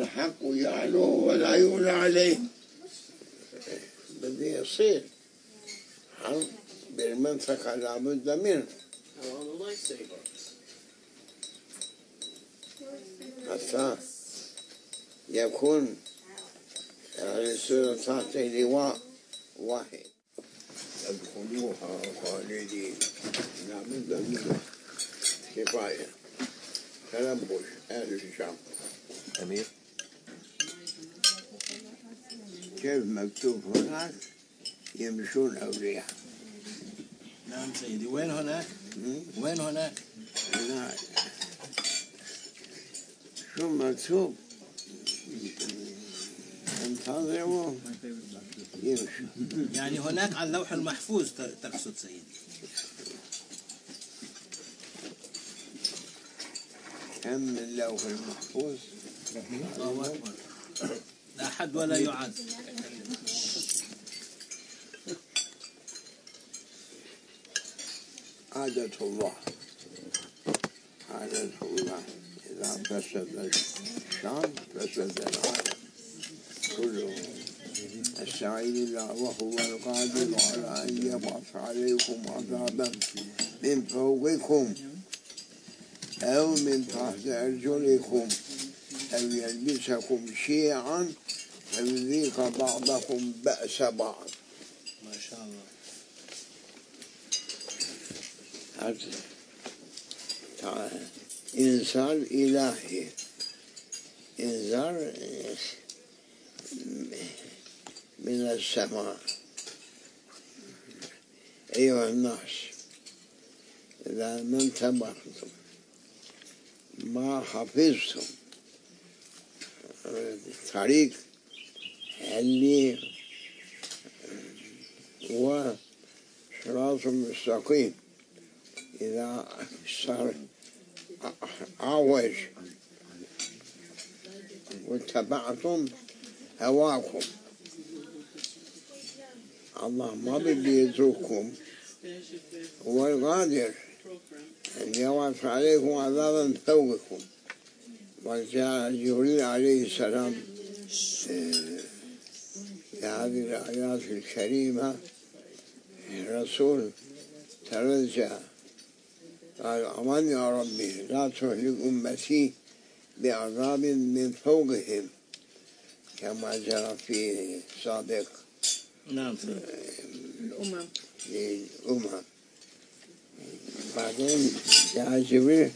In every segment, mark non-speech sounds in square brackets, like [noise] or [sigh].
الحق يعلو ولا يولى عليه. بدي يصير. حرب بالمنطقة لابد منه. حتى يكون الرسول تحت لواء واحد. يدخلوها خالدين. لابد منه. كفاية. تلبش أهل الشام. أمير. كيف مكتوب هناك يمشون أولياء. نعم سيدي وين هناك؟ وين هناك؟ هناك. شو مكتوب؟ انتظروا. يمشوا يعني هناك على اللوح المحفوظ تقصد سيدي. كم من اللوح المحفوظ؟ الله أكبر. أحد ولا يعد. عادة الله. عادة الله. إذا فسد الشام فسد العالم. كله استعين الله وهو القادر على أن يبعث عليكم عذابا من فوقكم أو من تحت أرجلكم. أو يلبسكم شيعا فيذيق بعضكم بأس بعض. ما شاء الله. هذا تعالى إنذار إلهي. إنذار من السماء. أيها الناس إذا ما انتبهتم ما حفظتم الطريق اللي هو صراط مستقيم إذا صار عوج واتبعتم هواكم الله ما بدي يترككم. هو القادر أن يبعث عليكم عذابا فوقكم. وجاء جبريل عليه السلام آه، في هذه الآيات الكريمة الرسول ترجى قال أمان يا ربي لا تهلك أمتي بعذاب من فوقهم كما جرى في سابق نعم. سيدي الأمم. للأمم. بعدين جاء جبريل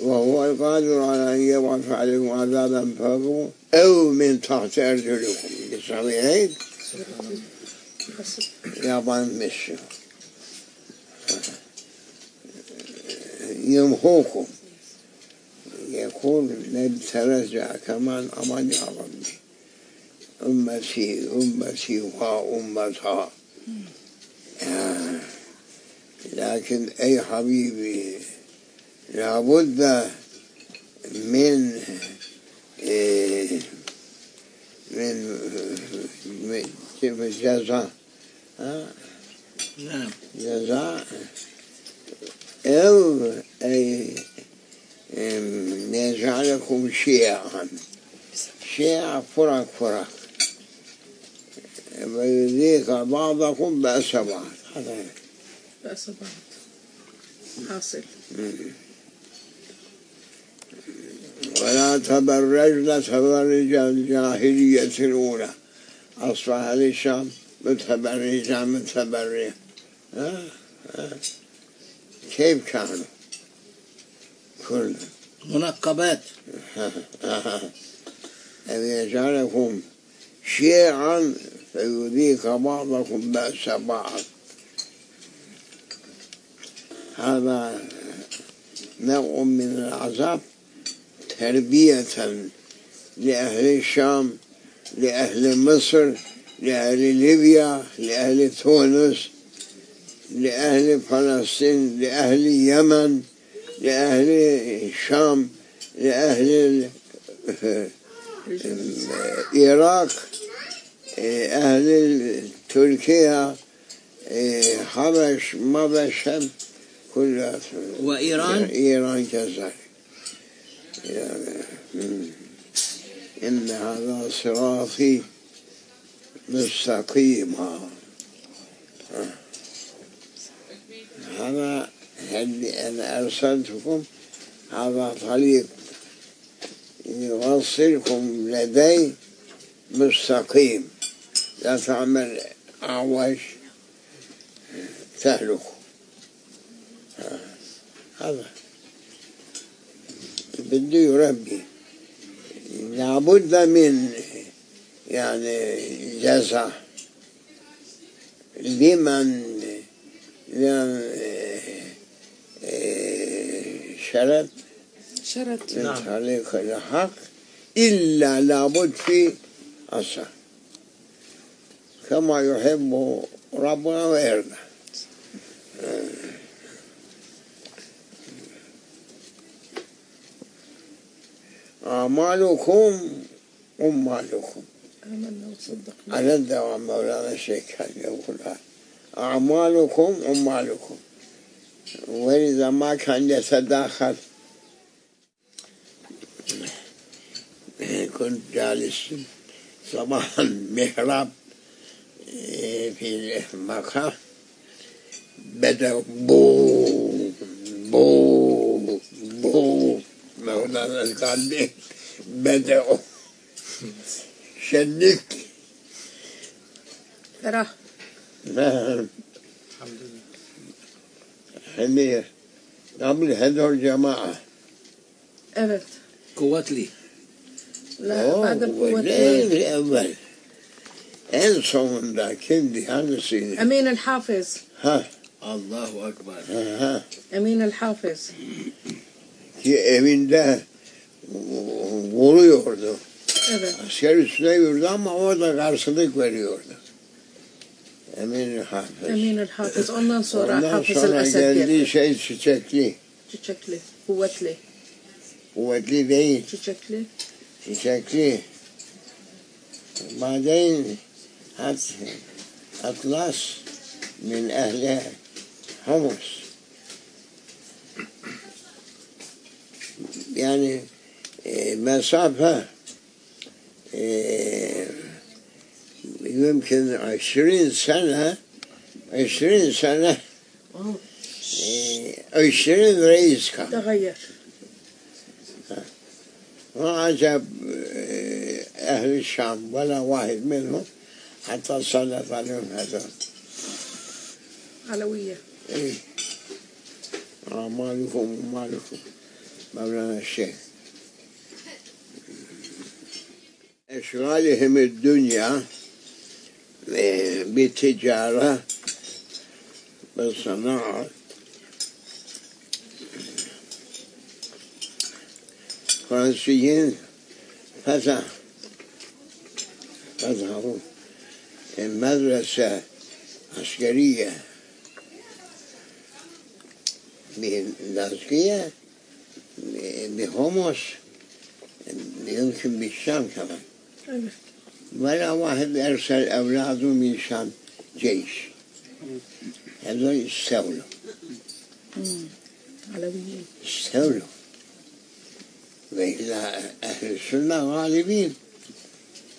وهو القادر على أن يبعث عليكم عذابا فوقهم أو من تحت أرجلكم. بس يابان مشي. يمحوكم. يقول نترجع كمان أمان يا ربي. أمتي أمتي وأمتها آه. لكن أي حبيبي لابد من آه، من من آه، نعم. جزاء أو أي أم، يجعلكم شيعا. شيعا فرق فرق. ويذيق بعضكم بأس بعض. بأس بعض. حاصل. ولا تبرجن تبرج الجاهلية الأولى. أصبح الشام متبرجة متبرجة ها؟ ها؟ كيف كانوا كل. منقبات. [laughs] أن يجعلكم شيعا فيذيق بعضكم بأس بعض. هذا نوع من العذاب. تربية لأهل الشام لأهل مصر لأهل ليبيا لأهل تونس لأهل فلسطين لأهل اليمن لأهل الشام لأهل ال- العراق أهل تركيا حبش مبش كلها وإيران إيران كذلك. إن هذا صراطي مستقيما. هذا الذي أنا أرسلتكم هذا طريق يوصلكم لدي مستقيم. لا تعمل أعوج تهلك. هذا. بده يربي لابد من يعني جزاء لمن؟ لمن شرط. شرط. من نعم. طريق الحق إلا لابد في أثر كما يحب ربنا ويرضى. أعمالكم أمالكم. آمنا على الدوام مولانا الشيخ يقول أعمالكم أمالكم. ولذا ما كان يتداخل. كنت جالس صباحا محراب في المقام بدأ بو بو بو مولانا قال لي بدأوا. شنك ترى نعم. الحمد لله حمير قبل هذول الجماعة evet قوتلي لا بعد القوة ليه الأول en sonunda kimdi hangisiydi? أمين الحافظ. Ha, الله أكبر. ha. أمين الحافظ. Ki evinde vuruyordu. Evet. Asker üstüne yürüdü ama o da karşılık veriyordu. Emin Hafız. Emin Hafız. Ondan sonra Ondan Hafız sonra geldiği geldi. şey çiçekli. Çiçekli, kuvvetli. Kuvvetli değil. Çiçekli. Çiçekli. Baden hat, Atlas min ehli Homus. Yani آه، مسافة آه، يمكن عشرين سنة عشرين سنة. آه، عشرين رئيس كان. تغير. ما عجب آه، أهل الشام ولا واحد منهم حتى سلط عليهم هذول. علوية. إيه. أعمالكم ومالكم مولانا الشيخ. إشغالهم الدنيا آه، بالتجارة بالصناعة فرنسيين فتح فتحوا المدرسة عسكرية باللاذقية بهوموس يمكن بالشام كمان evet ولا واحد أرسل أولاده من الشام جيش. هذول استولوا. استولوا. وإلا أهل السنة غالبين.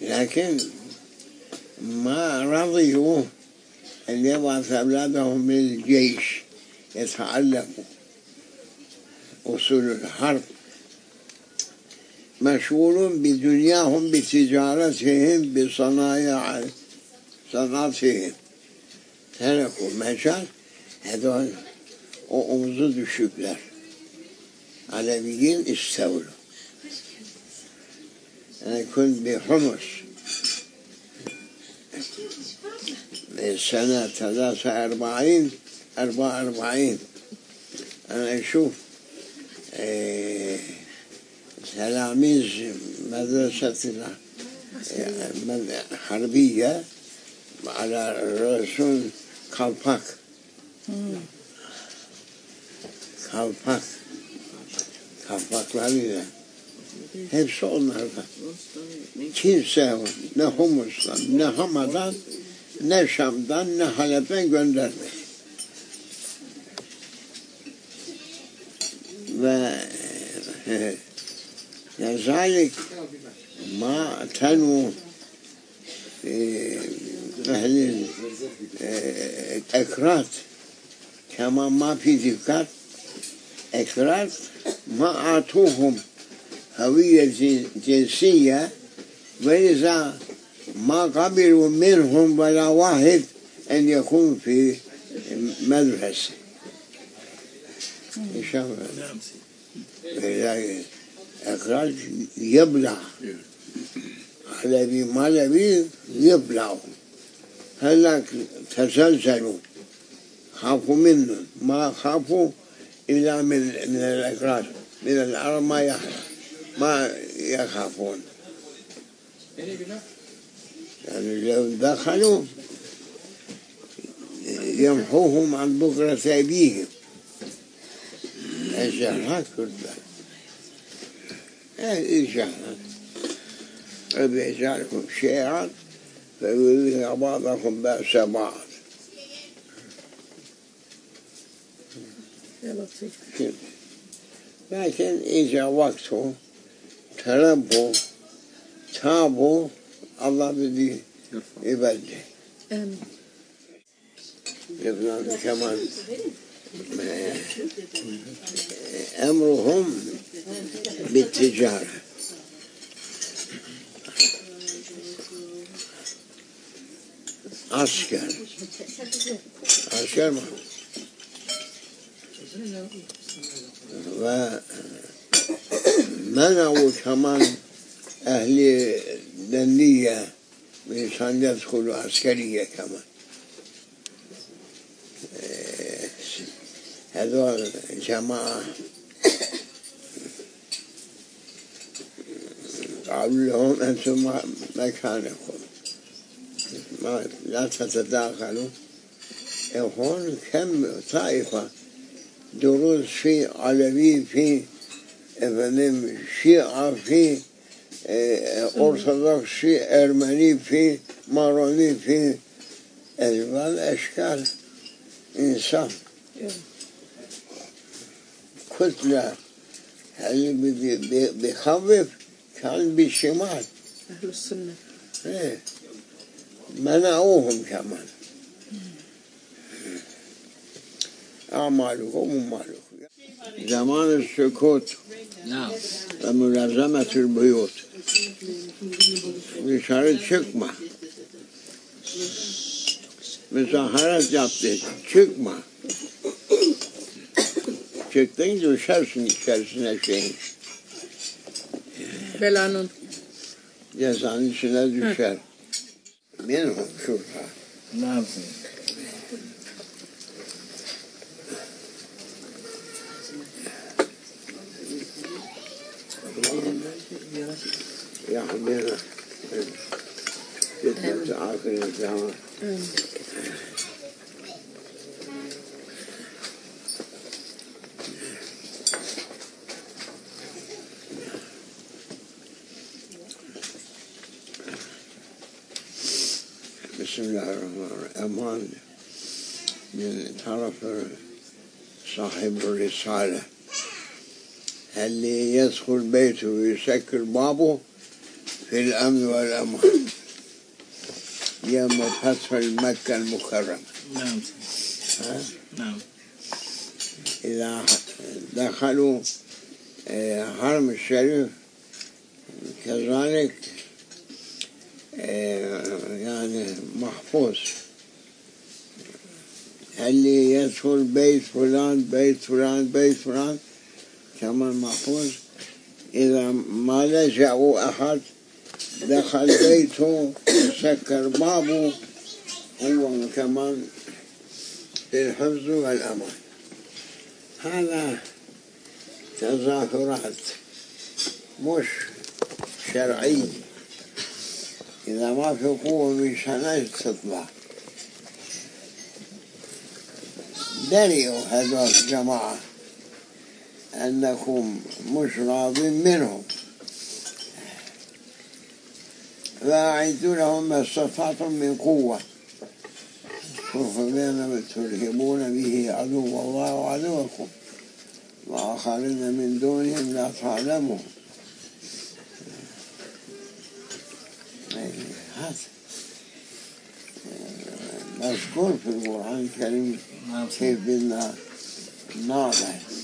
لكن ما رضيوا أن يبعث أولادهم من الجيش. يتعلموا أصول الحرب. مشغولون بدنياهم بتجارتهم بصنايع صناعتهم تركوا مجال هذول omzu düşükler. Aleviyin istevlu. أنا كنت بحمص من سنة ثلاثة أربعين أربعة أربعين أنا أشوف آه، تلاميذ مدرسة حربية على الرسول كالباك kalpak kalpaklarıyla hepsi onlarda. Kimse ne Humus'tan, ne Hama'dan, ne Şam'dan, ne Halep'ten göndermedi. لذلك ما تنمو في أهل الأكراد كما ما في ذكر أكراد ما أعطوهم هوية جن- جنسية ولذا ما قبلوا منهم ولا واحد أن يكون في مدرسة. إن شاء الله. إخراج يبلع. الذي ما لبي يبلع هلك تزلزلوا. خافوا منه. ما خافوا إلا من من الإخراج من العرب ما يخ ما يخافون. يعني لو دخلوا يمحوهم عن بكرة أبيهم الجهرات كلها أبي يجعلكم شيعا فيذيق بعضكم بأس بعض كده. لكن إذا وقته تربوا تابوا الله بدي يبدل آمين كمان أمرهم بالتجارة عسكر. عسكر ما. ومنعوا كمان أهل الدنية من يدخلوا عسكرية كمان. هذول جماعة قالوا لهم أنتم مكانكم ما لا تتداخلوا هون كم طائفة دروز في علوي في شيعة في آه، أرثوذكس في أرمني في ماروني في ألوان أشكال. إنسان. كتلة اللي بي- بي- بيخوف كان بالشمال أهل السنة إيه. منعوهم كمان أعمالكم ومالكم زمان السكوت نعم وملازمة البيوت بشارة çıkma. Müzaharet yaptı. Çıkma. Çıktın düşersin içerisine şeyin. belanın. Cezanın içine düşer. Hı. Benim şurada. Ne yapsın? Ya ben, ben, ben, ben, ben, أمان من طرف صاحب الرسالة. اللي يدخل بيته ويسكر بابه في الأمن والأمان؟ يوم فتح مكة المكرمة. نعم؟ نعم. إذا دخلوا آه، حرم الشريف كذلك آه، يعني محفوظ. اللي يدخل بيت فلان بيت فلان بيت فلان. كمان محفوظ. إذا ما لجأوا أحد دخل بيته سكر بابه. هو كمان للحفظ والأمان. هذا تظاهرات مش شرعي إذا ما في قوة مش تطلع دريوا هذول الجماعة أنكم مش راضين منهم. فأعدوا لهم ما استطعتم من قوة. شوفوا بما ترهبون به عدو الله وعدوكم. وآخرين من دونهم لا تعلمهم. Ascolti vorrei che, che vina nove.